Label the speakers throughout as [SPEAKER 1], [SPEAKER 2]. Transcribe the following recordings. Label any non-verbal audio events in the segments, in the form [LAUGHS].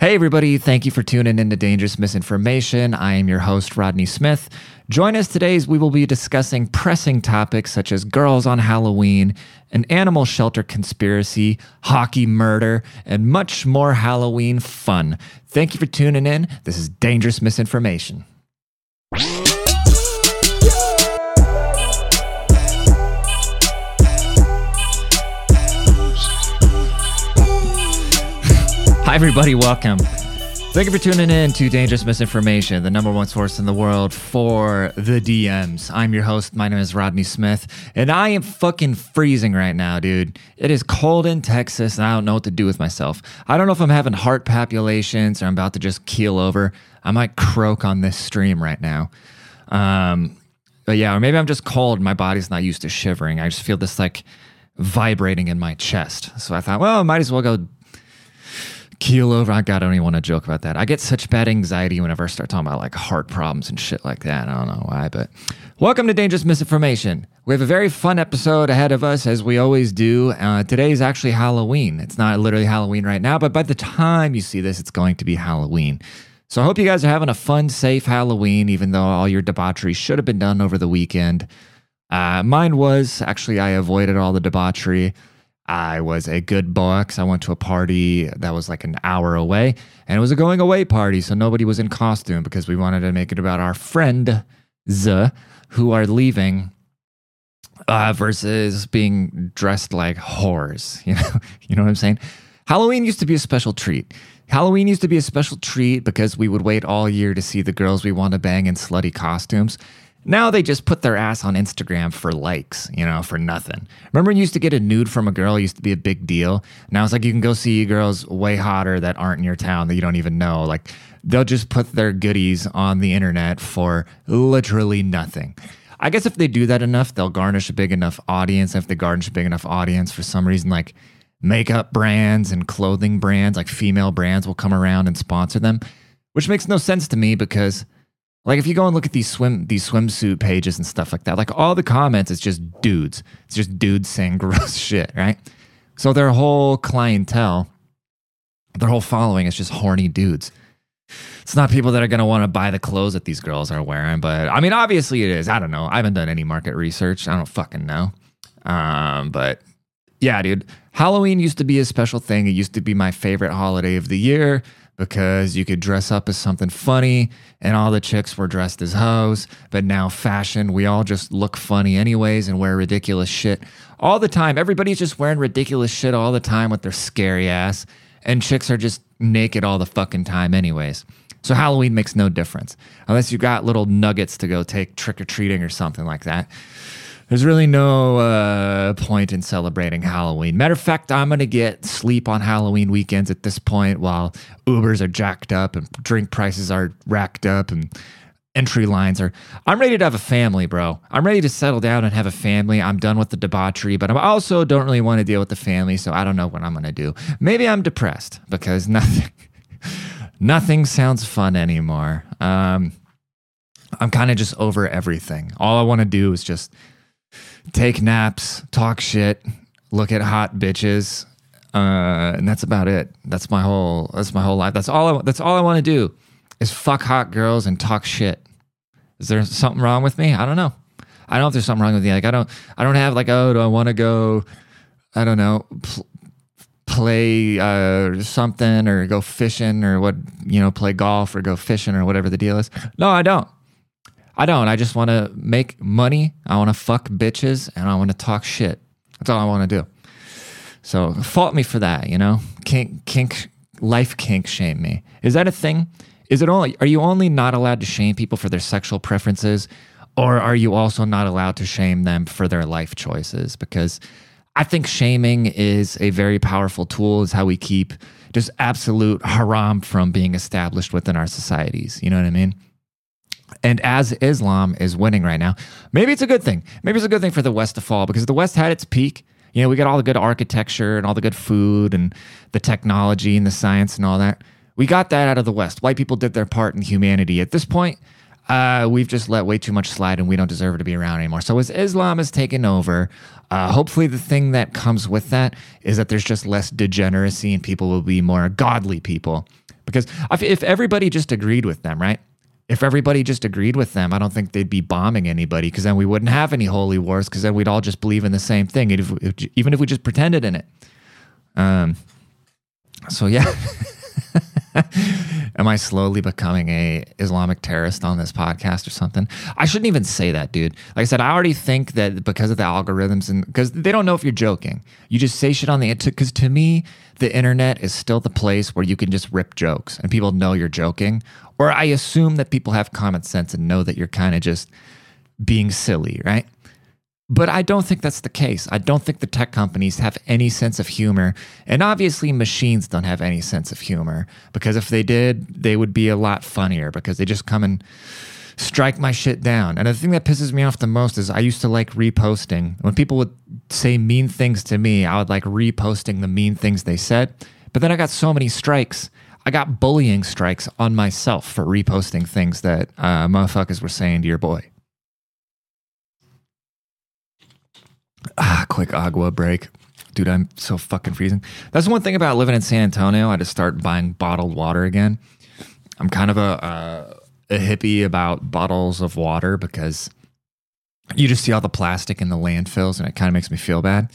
[SPEAKER 1] Hey, everybody. Thank you for tuning in to Dangerous Misinformation. I am your host, Rodney Smith. Join us today as we will be discussing pressing topics such as girls on Halloween, an animal shelter conspiracy, hockey murder, and much more Halloween fun. Thank you for tuning in. This is Dangerous Misinformation. Hi, everybody. Welcome. Thank you for tuning in to Dangerous Misinformation, the number one source in the world for the DMs. I'm your host. My name is Rodney Smith, and I am fucking freezing right now, dude. It is cold in Texas, and I don't know what to do with myself. I don't know if I'm having heart palpitations or I'm about to just keel over. I might croak on this stream right now. Um, but yeah, or maybe I'm just cold. My body's not used to shivering. I just feel this like vibrating in my chest. So I thought, well, I might as well go keel over. I God, I don't even want to joke about that. I get such bad anxiety whenever I start talking about like heart problems and shit like that. I don't know why, but welcome to Dangerous Misinformation. We have a very fun episode ahead of us, as we always do. Uh, today is actually Halloween. It's not literally Halloween right now, but by the time you see this, it's going to be Halloween. So I hope you guys are having a fun, safe Halloween, even though all your debauchery should have been done over the weekend. Uh, mine was actually, I avoided all the debauchery. I was a good boy I went to a party that was like an hour away, and it was a going away party, so nobody was in costume because we wanted to make it about our friends who are leaving uh, versus being dressed like whores. [LAUGHS] You know, you know what I'm saying? Halloween used to be a special treat. Halloween used to be a special treat because we would wait all year to see the girls we want to bang in slutty costumes. Now they just put their ass on Instagram for likes, you know, for nothing. Remember when you used to get a nude from a girl it used to be a big deal? Now it's like you can go see girls way hotter that aren't in your town that you don't even know. Like they'll just put their goodies on the internet for literally nothing. I guess if they do that enough, they'll garnish a big enough audience. If they garnish a big enough audience for some reason, like makeup brands and clothing brands, like female brands, will come around and sponsor them, which makes no sense to me because like if you go and look at these swim these swimsuit pages and stuff like that, like all the comments it's just dudes. It's just dudes saying [LAUGHS] gross shit, right? So their whole clientele, their whole following is just horny dudes. It's not people that are going to want to buy the clothes that these girls are wearing, but I mean, obviously it is. I don't know. I haven't done any market research. I don't fucking know. Um, but yeah, dude, Halloween used to be a special thing. It used to be my favorite holiday of the year because you could dress up as something funny and all the chicks were dressed as hoes. But now, fashion, we all just look funny anyways and wear ridiculous shit all the time. Everybody's just wearing ridiculous shit all the time with their scary ass, and chicks are just naked all the fucking time, anyways. So Halloween makes no difference unless you got little nuggets to go take trick or treating or something like that there's really no uh, point in celebrating Halloween. Matter of fact, I'm going to get sleep on Halloween weekends at this point while Ubers are jacked up and drink prices are racked up and entry lines are. I'm ready to have a family, bro. I'm ready to settle down and have a family. I'm done with the debauchery, but I also don't really want to deal with the family, so I don't know what I'm going to do. Maybe I'm depressed because [LAUGHS] nothing. nothing sounds fun anymore. Um, I'm kind of just over everything. All I want to do is just take naps, talk shit, look at hot bitches, uh, and that's about it. That's my whole. That's my whole life. That's all. I, that's all I want to do is fuck hot girls and talk shit. Is there something wrong with me? I don't know. I don't know if there's something wrong with me. Like I don't. I don't have like oh, do I want to go? I don't know. Pl- play uh, something or go fishing or what you know play golf or go fishing or whatever the deal is no i don't I don't. I just want to make money. I want to fuck bitches and I want to talk shit. That's all I want to do. So fault me for that, you know? Kink, kink, life kink shame me. Is that a thing? Is it only, are you only not allowed to shame people for their sexual preferences? Or are you also not allowed to shame them for their life choices? Because I think shaming is a very powerful tool, is how we keep just absolute haram from being established within our societies. You know what I mean? And as Islam is winning right now, maybe it's a good thing. Maybe it's a good thing for the West to fall because the West had its peak. You know, we got all the good architecture and all the good food and the technology and the science and all that. We got that out of the West. White people did their part in humanity. At this point, uh, we've just let way too much slide and we don't deserve to be around anymore. So as Islam has taken over, uh, hopefully the thing that comes with that is that there's just less degeneracy and people will be more godly people Because if everybody just agreed with them, right? If everybody just agreed with them, I don't think they'd be bombing anybody because then we wouldn't have any holy wars because then we'd all just believe in the same thing, even if we just pretended in it. Um, so yeah. [LAUGHS] [LAUGHS] Am I slowly becoming a Islamic terrorist on this podcast or something? I shouldn't even say that, dude. Like I said, I already think that because of the algorithms and because they don't know if you're joking. You just say shit on the internet. Because to me, the internet is still the place where you can just rip jokes and people know you're joking. Or I assume that people have common sense and know that you're kind of just being silly, right? But I don't think that's the case. I don't think the tech companies have any sense of humor. And obviously, machines don't have any sense of humor because if they did, they would be a lot funnier because they just come and strike my shit down. And the thing that pisses me off the most is I used to like reposting. When people would say mean things to me, I would like reposting the mean things they said. But then I got so many strikes. I got bullying strikes on myself for reposting things that uh, motherfuckers were saying to your boy. Ah, quick agua break. Dude, I'm so fucking freezing. That's one thing about living in San Antonio. I just start buying bottled water again. I'm kind of a, a hippie about bottles of water because you just see all the plastic in the landfills and it kind of makes me feel bad.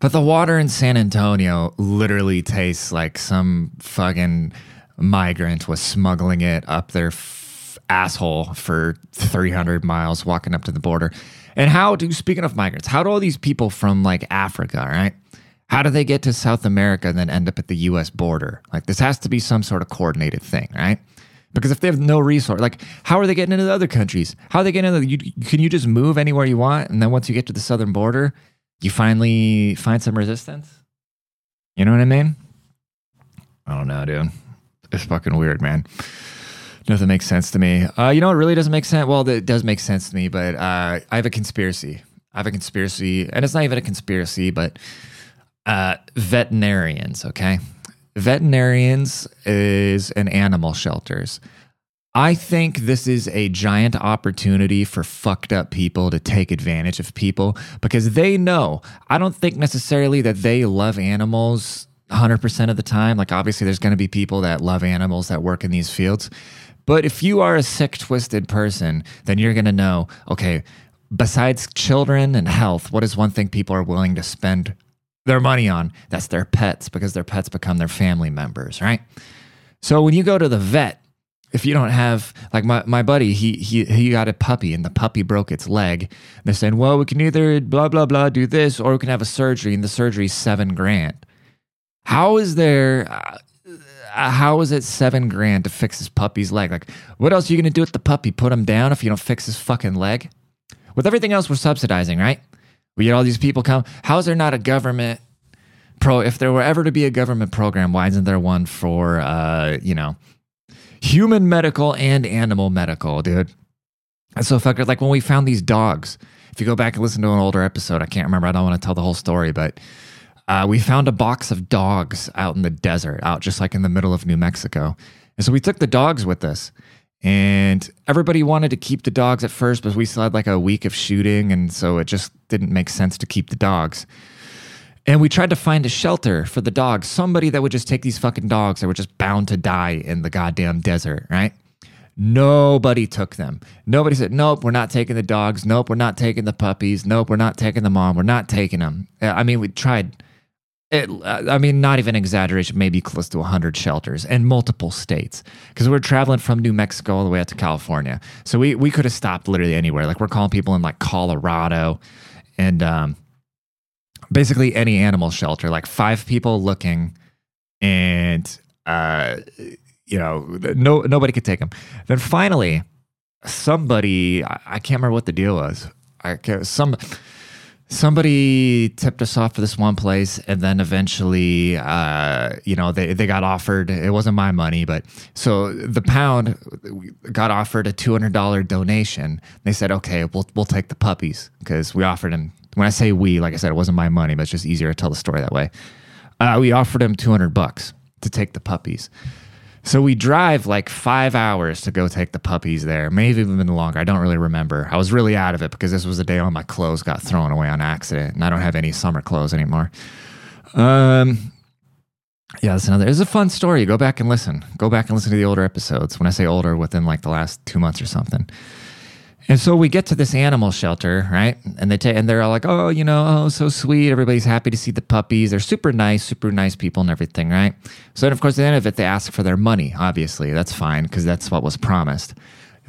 [SPEAKER 1] But the water in San Antonio literally tastes like some fucking migrant was smuggling it up their f- asshole for 300 miles walking up to the border. And how do, speaking of migrants, how do all these people from like Africa, right? How do they get to South America and then end up at the US border? Like this has to be some sort of coordinated thing, right? Because if they have no resource, like how are they getting into the other countries? How are they getting into? You, can you just move anywhere you want, and then once you get to the southern border, you finally find some resistance? You know what I mean? I don't know, dude. It's fucking weird, man. Nothing makes sense to me. Uh, you know what really doesn't make sense? Well, it does make sense to me, but uh, I have a conspiracy. I have a conspiracy, and it's not even a conspiracy, but uh, veterinarians, okay? Veterinarians is an animal shelters. I think this is a giant opportunity for fucked up people to take advantage of people because they know. I don't think necessarily that they love animals 100% of the time. Like, obviously, there's going to be people that love animals that work in these fields. But if you are a sick, twisted person, then you're going to know okay, besides children and health, what is one thing people are willing to spend their money on? That's their pets because their pets become their family members, right? So when you go to the vet, if you don't have like my, my buddy, he he he got a puppy and the puppy broke its leg. And they're saying, well, we can either blah blah blah do this or we can have a surgery, and the surgery is seven grand. How is there? Uh, Uh, how is it seven grand to fix his puppy's leg? Like, what else are you going to do with the puppy? Put him down if you don't fix his fucking leg? With everything else, we're subsidizing, right? We get all these people come. How is there not a government pro? If there were ever to be a government program, why isn't there one for, uh, you know, human medical and animal medical, dude? That's so fucker. Like when we found these dogs, if you go back and listen to an older episode, I can't remember. I don't want to tell the whole story, but uh, we found a box of dogs out in the desert, out just like in the middle of New Mexico. And so we took the dogs with us. And everybody wanted to keep the dogs at first, but we still had like a week of shooting. And so it just didn't make sense to keep the dogs. And we tried to find a shelter for the dogs, somebody that would just take these fucking dogs that were just bound to die in the goddamn desert, right? Nobody took them. Nobody said, Nope, we're not taking the dogs. Nope, we're not taking the puppies. Nope, we're not taking the mom. We're not taking them. I mean, we tried it, uh, I mean, not even exaggeration, maybe close to 100 shelters in multiple states because we're traveling from New Mexico all the way out to California. So we, we could have stopped literally anywhere. Like we're calling people in like Colorado and um, basically any animal shelter, like five people looking and, uh, you know, no, nobody could take them. Then finally, somebody, I, I can't remember what the deal was. I, some, somebody tipped us off for this one place and then eventually uh, you know they, they got offered it wasn't my money but so the pound got offered a $200 donation. They said okay we'll, we'll take the puppies because we offered him when i say we like i said it wasn't my money but it's just easier to tell the story that way. Uh, we offered him 200 bucks to take the puppies so we drive like five hours to go take the puppies there, maybe even longer. I don't really remember. I was really out of it because this was the day all my clothes got thrown away on accident, and I don't have any summer clothes anymore. Um, yeah, that's another. It's a fun story. Go back and listen. Go back and listen to the older episodes. When I say older, within like the last two months or something. And so we get to this animal shelter, right? And they take and they're all like, "Oh, you know, oh, so sweet. Everybody's happy to see the puppies. They're super nice, super nice people and everything, right?" So then, of course, at the end of it, they ask for their money. Obviously, that's fine because that's what was promised.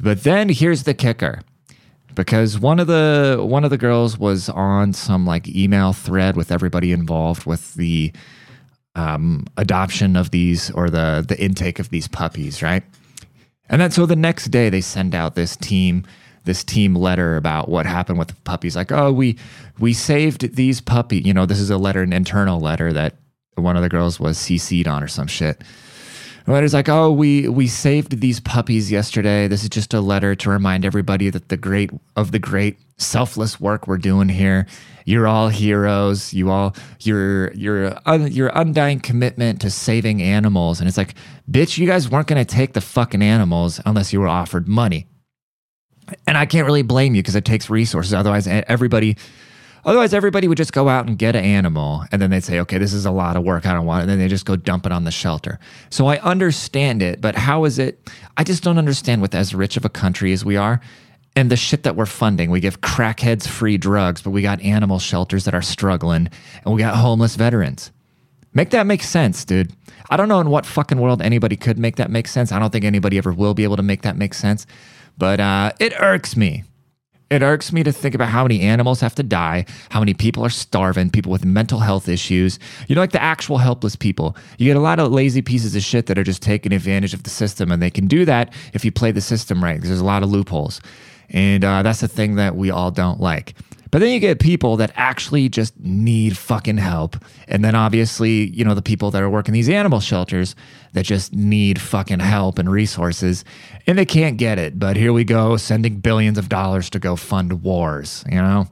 [SPEAKER 1] But then here's the kicker, because one of the one of the girls was on some like email thread with everybody involved with the um, adoption of these or the the intake of these puppies, right? And then so the next day they send out this team this team letter about what happened with the puppies. Like, oh, we we saved these puppy. You know, this is a letter, an internal letter that one of the girls was CC'd on or some shit. The letter's like, oh, we we saved these puppies yesterday. This is just a letter to remind everybody that the great of the great selfless work we're doing here. You're all heroes. You all your your un, your undying commitment to saving animals. And it's like, bitch, you guys weren't gonna take the fucking animals unless you were offered money. And I can't really blame you because it takes resources. Otherwise, everybody, otherwise everybody would just go out and get an animal, and then they'd say, "Okay, this is a lot of work. I don't want it." And then they just go dump it on the shelter. So I understand it, but how is it? I just don't understand with as rich of a country as we are. And the shit that we're funding, we give crackheads free drugs, but we got animal shelters that are struggling, and we got homeless veterans. Make that make sense, dude. I don't know in what fucking world anybody could make that make sense. I don't think anybody ever will be able to make that make sense. But uh, it irks me. It irks me to think about how many animals have to die, how many people are starving, people with mental health issues. You know, like the actual helpless people. You get a lot of lazy pieces of shit that are just taking advantage of the system, and they can do that if you play the system right. Because there's a lot of loopholes. And uh, that's the thing that we all don't like. But then you get people that actually just need fucking help. And then obviously, you know, the people that are working these animal shelters that just need fucking help and resources and they can't get it. But here we go, sending billions of dollars to go fund wars, you know?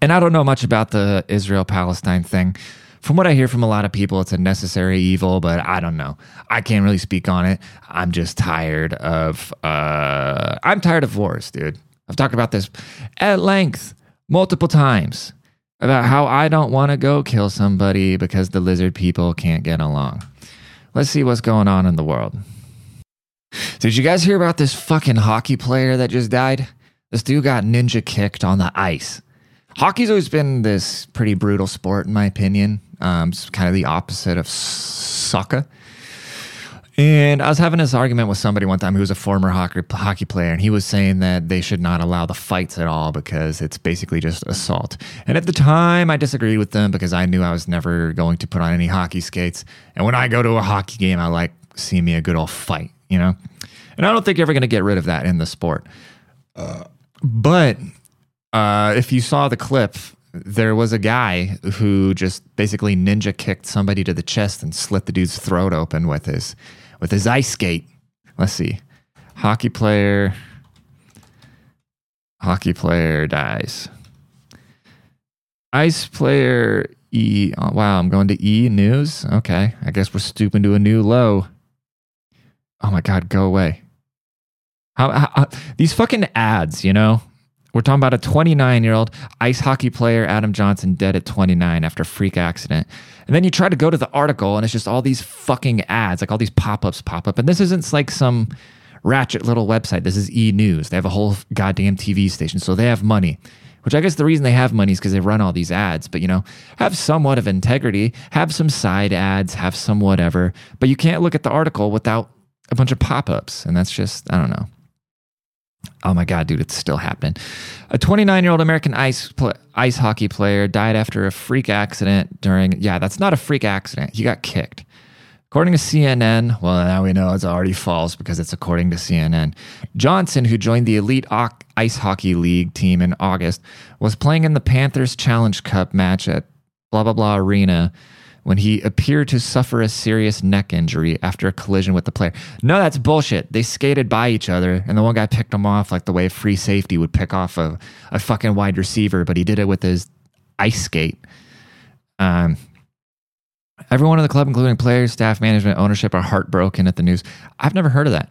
[SPEAKER 1] And I don't know much about the Israel Palestine thing. From what I hear from a lot of people, it's a necessary evil, but I don't know. I can't really speak on it. I'm just tired of, uh, I'm tired of wars, dude. I've talked about this at length multiple times about how I don't want to go kill somebody because the lizard people can't get along. Let's see what's going on in the world. Did you guys hear about this fucking hockey player that just died? This dude got ninja kicked on the ice. Hockey's always been this pretty brutal sport, in my opinion. Um, it's kind of the opposite of soccer. And I was having this argument with somebody one time who was a former hockey, hockey player, and he was saying that they should not allow the fights at all because it's basically just assault. And at the time, I disagreed with them because I knew I was never going to put on any hockey skates. And when I go to a hockey game, I like seeing me a good old fight, you know? And I don't think you're ever going to get rid of that in the sport. Uh, but uh, if you saw the clip, there was a guy who just basically ninja kicked somebody to the chest and slit the dude's throat open with his with his ice skate. Let's see. Hockey player. Hockey player dies. Ice player E. Oh, wow, I'm going to E news. Okay, I guess we're stooping to a new low. Oh my God, go away. How, how, these fucking ads, you know? We're talking about a 29 year old ice hockey player, Adam Johnson, dead at 29 after a freak accident. And then you try to go to the article, and it's just all these fucking ads, like all these pop ups pop up. And this isn't like some ratchet little website. This is E News. They have a whole goddamn TV station, so they have money. Which I guess the reason they have money is because they run all these ads. But you know, have somewhat of integrity, have some side ads, have some whatever. But you can't look at the article without a bunch of pop ups, and that's just I don't know. Oh my God, dude, it's still happening. A 29 year old American ice pl- ice hockey player died after a freak accident during. Yeah, that's not a freak accident. He got kicked. According to CNN, well, now we know it's already false because it's according to CNN. Johnson, who joined the Elite Ice Hockey League team in August, was playing in the Panthers Challenge Cup match at blah blah blah arena when he appeared to suffer a serious neck injury after a collision with the player. No, that's bullshit. They skated by each other, and the one guy picked him off like the way free safety would pick off a, a fucking wide receiver, but he did it with his ice skate. Um, everyone in the club, including players, staff, management, ownership, are heartbroken at the news. I've never heard of that.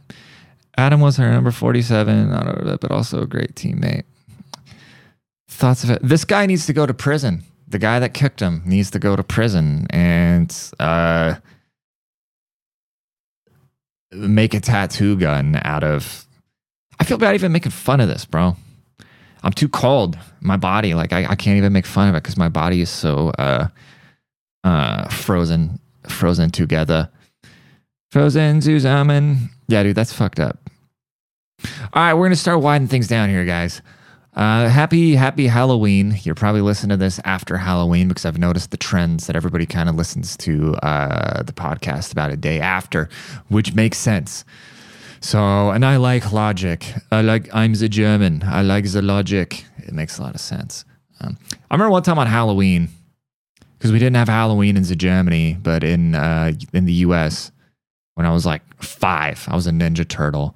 [SPEAKER 1] Adam was her number 47, but also a great teammate. Thoughts of it. This guy needs to go to prison the guy that kicked him needs to go to prison and uh, make a tattoo gun out of. I feel bad even making fun of this, bro. I'm too cold. My body, like I, I can't even make fun of it because my body is so uh, uh, frozen, frozen together. Frozen zusammen. Yeah, dude, that's fucked up. All right, we're gonna start winding things down here, guys. Uh, happy, happy Halloween. You're probably listening to this after Halloween because I've noticed the trends that everybody kind of listens to uh, the podcast about a day after, which makes sense. So, and I like logic. I like, I'm the German. I like the logic. It makes a lot of sense. Um, I remember one time on Halloween, because we didn't have Halloween in Germany, but in, uh, in the US, when I was like five, I was a Ninja Turtle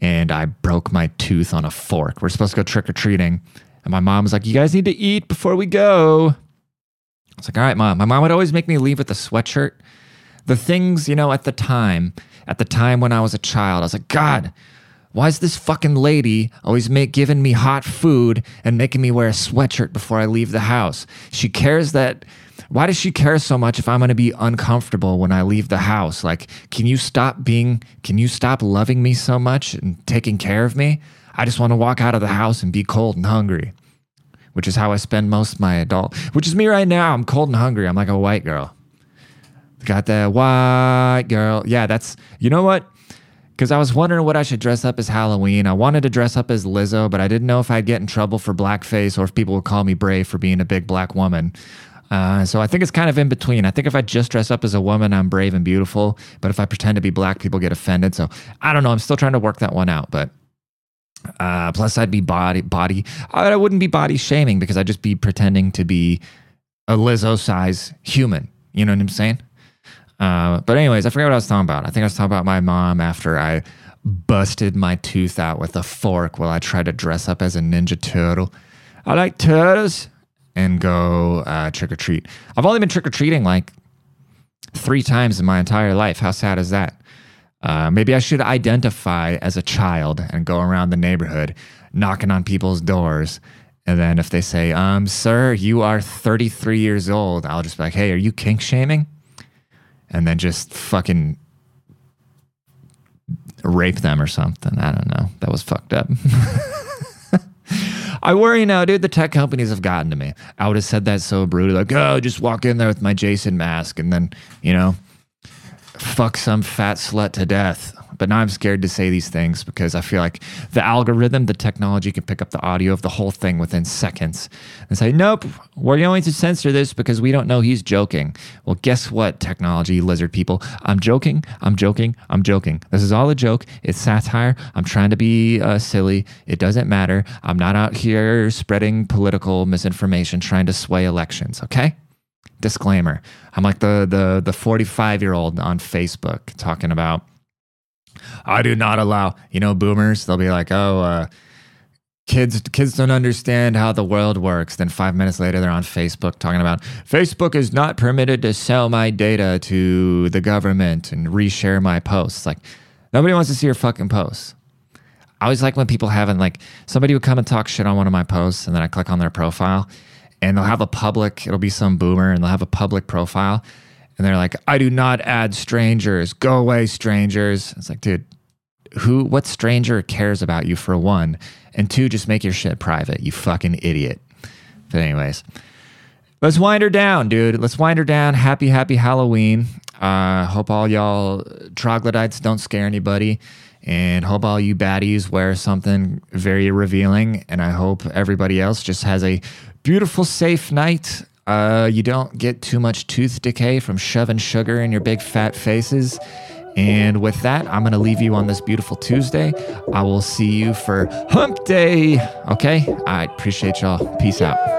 [SPEAKER 1] and I broke my tooth on a fork. We're supposed to go trick or treating. And my mom was like, You guys need to eat before we go. I was like, All right, mom. My mom would always make me leave with a sweatshirt. The things, you know, at the time, at the time when I was a child, I was like, God, why is this fucking lady always make, giving me hot food and making me wear a sweatshirt before I leave the house? She cares that why does she care so much if I'm going to be uncomfortable when I leave the house? Like, can you stop being, can you stop loving me so much and taking care of me? I just want to walk out of the house and be cold and hungry, which is how I spend most of my adult, which is me right now. I'm cold and hungry. I'm like a white girl. Got that white girl. Yeah, that's, you know what? Because I was wondering what I should dress up as Halloween. I wanted to dress up as Lizzo, but I didn't know if I'd get in trouble for blackface or if people would call me brave for being a big black woman. Uh, so I think it's kind of in between. I think if I just dress up as a woman, I'm brave and beautiful. But if I pretend to be black, people get offended. So I don't know. I'm still trying to work that one out. But uh, plus, I'd be body body. I wouldn't be body shaming because I'd just be pretending to be a Lizzo size human. You know what I'm saying? Uh, but anyways, I forget what I was talking about. I think I was talking about my mom after I busted my tooth out with a fork while I tried to dress up as a Ninja Turtle. I like turtles and go uh, trick or treat. I've only been trick or treating like three times in my entire life. How sad is that? Uh, maybe I should identify as a child and go around the neighborhood knocking on people's doors. And then if they say, um, sir, you are 33 years old, I'll just be like, hey, are you kink shaming? And then just fucking rape them or something. I don't know. That was fucked up. [LAUGHS] I worry now, dude. The tech companies have gotten to me. I would have said that so brutally, like, oh, just walk in there with my Jason mask and then, you know, fuck some fat slut to death. But now I'm scared to say these things because I feel like the algorithm, the technology can pick up the audio of the whole thing within seconds and say, nope, we're going to censor this because we don't know he's joking. Well, guess what, technology lizard people? I'm joking. I'm joking. I'm joking. This is all a joke. It's satire. I'm trying to be uh, silly. It doesn't matter. I'm not out here spreading political misinformation trying to sway elections, okay? Disclaimer. I'm like the the the 45 year old on Facebook talking about I do not allow, you know, boomers, they'll be like, oh, uh, kids kids don't understand how the world works. Then 5 minutes later they're on Facebook talking about Facebook is not permitted to sell my data to the government and reshare my posts. Like nobody wants to see your fucking posts. I always like when people haven't like somebody would come and talk shit on one of my posts and then I click on their profile and they'll have a public it'll be some boomer and they'll have a public profile and they're like, I do not add strangers. Go away, strangers. It's like, dude, who, what stranger cares about you for one? And two, just make your shit private, you fucking idiot. But, anyways, let's wind her down, dude. Let's wind her down. Happy, happy Halloween. Uh, hope all y'all troglodytes don't scare anybody. And hope all you baddies wear something very revealing. And I hope everybody else just has a beautiful, safe night uh, you don't get too much tooth decay from shoving sugar in your big fat faces. And with that, I'm going to leave you on this beautiful Tuesday. I will see you for Hump Day. Okay? I appreciate y'all. Peace out.